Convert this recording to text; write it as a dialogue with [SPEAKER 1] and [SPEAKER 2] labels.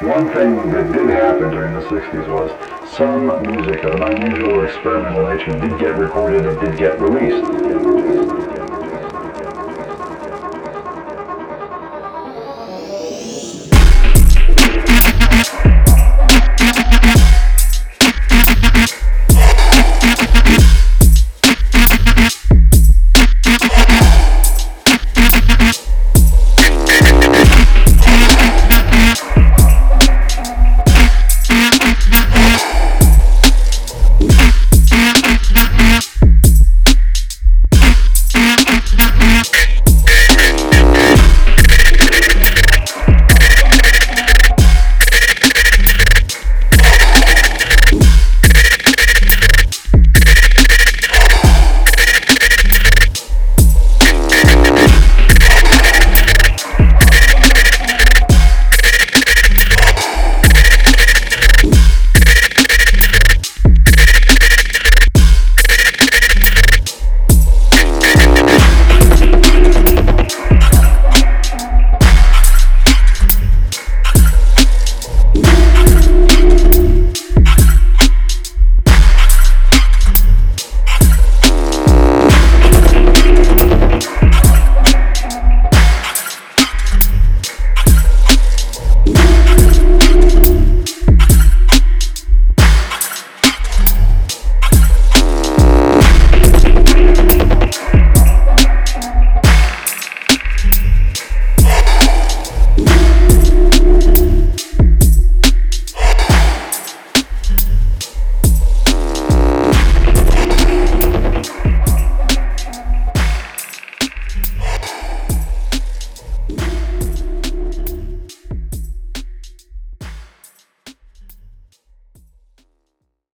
[SPEAKER 1] one thing that did happen during the 60s was some music of an unusual experimental nature did get recorded and did get released.